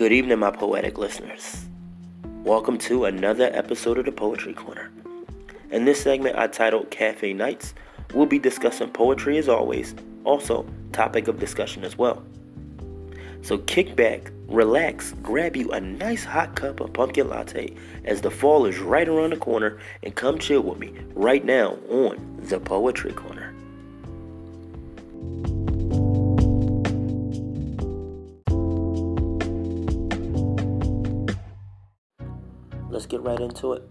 Good evening, my poetic listeners. Welcome to another episode of the Poetry Corner. In this segment, I titled Cafe Nights, we'll be discussing poetry as always, also, topic of discussion as well. So kick back, relax, grab you a nice hot cup of pumpkin latte as the fall is right around the corner and come chill with me right now on the Poetry Corner. Let's get right into it.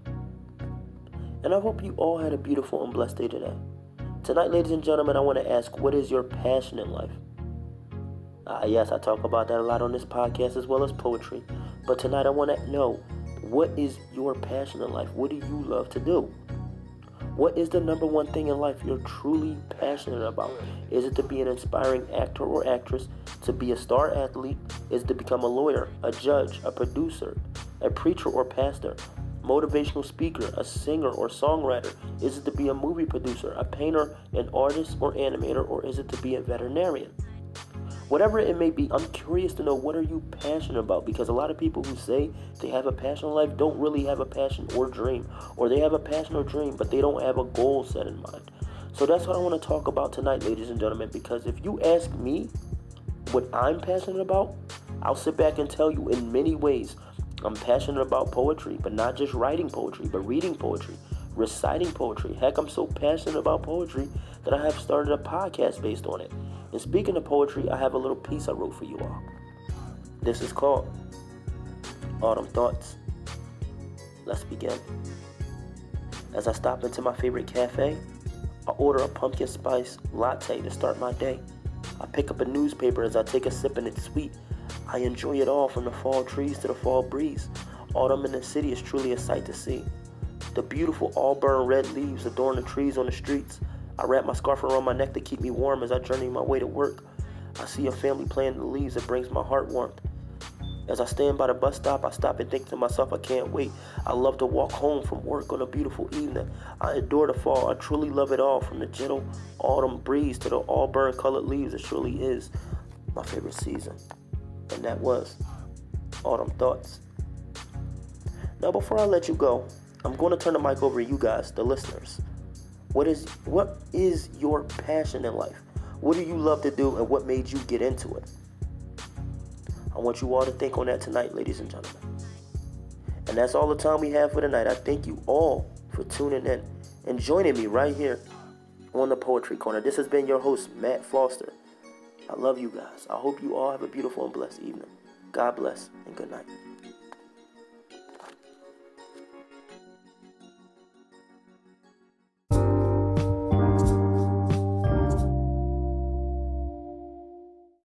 And I hope you all had a beautiful and blessed day today. Tonight, ladies and gentlemen, I want to ask what is your passion in life? Uh, yes, I talk about that a lot on this podcast as well as poetry. But tonight, I want to know what is your passion in life? What do you love to do? What is the number one thing in life you're truly passionate about? Is it to be an inspiring actor or actress, to be a star athlete? Is it to become a lawyer, a judge, a producer, a preacher or pastor, motivational speaker, a singer or songwriter? Is it to be a movie producer, a painter, an artist or animator, or is it to be a veterinarian? Whatever it may be, I'm curious to know what are you passionate about because a lot of people who say they have a passion in life don't really have a passion or dream, or they have a passion or dream, but they don't have a goal set in mind. So that's what I want to talk about tonight, ladies and gentlemen, because if you ask me what I'm passionate about, I'll sit back and tell you in many ways. I'm passionate about poetry, but not just writing poetry, but reading poetry, reciting poetry. Heck, I'm so passionate about poetry that I have started a podcast based on it. And speaking of poetry, I have a little piece I wrote for you all. This is called Autumn Thoughts. Let's begin. As I stop into my favorite cafe, I order a pumpkin spice latte to start my day. I pick up a newspaper as I take a sip and it's sweet. I enjoy it all from the fall trees to the fall breeze. Autumn in the city is truly a sight to see. The beautiful auburn red leaves adorn the trees on the streets. I wrap my scarf around my neck to keep me warm as I journey my way to work. I see a family playing in the leaves that brings my heart warmth. As I stand by the bus stop, I stop and think to myself, I can't wait. I love to walk home from work on a beautiful evening. I adore the fall. I truly love it all, from the gentle autumn breeze to the auburn colored leaves. It truly is my favorite season. And that was Autumn Thoughts. Now, before I let you go, I'm going to turn the mic over to you guys, the listeners. What is what is your passion in life? What do you love to do and what made you get into it? I want you all to think on that tonight, ladies and gentlemen. And that's all the time we have for tonight. I thank you all for tuning in and joining me right here on the Poetry Corner. This has been your host, Matt Foster. I love you guys. I hope you all have a beautiful and blessed evening. God bless and good night.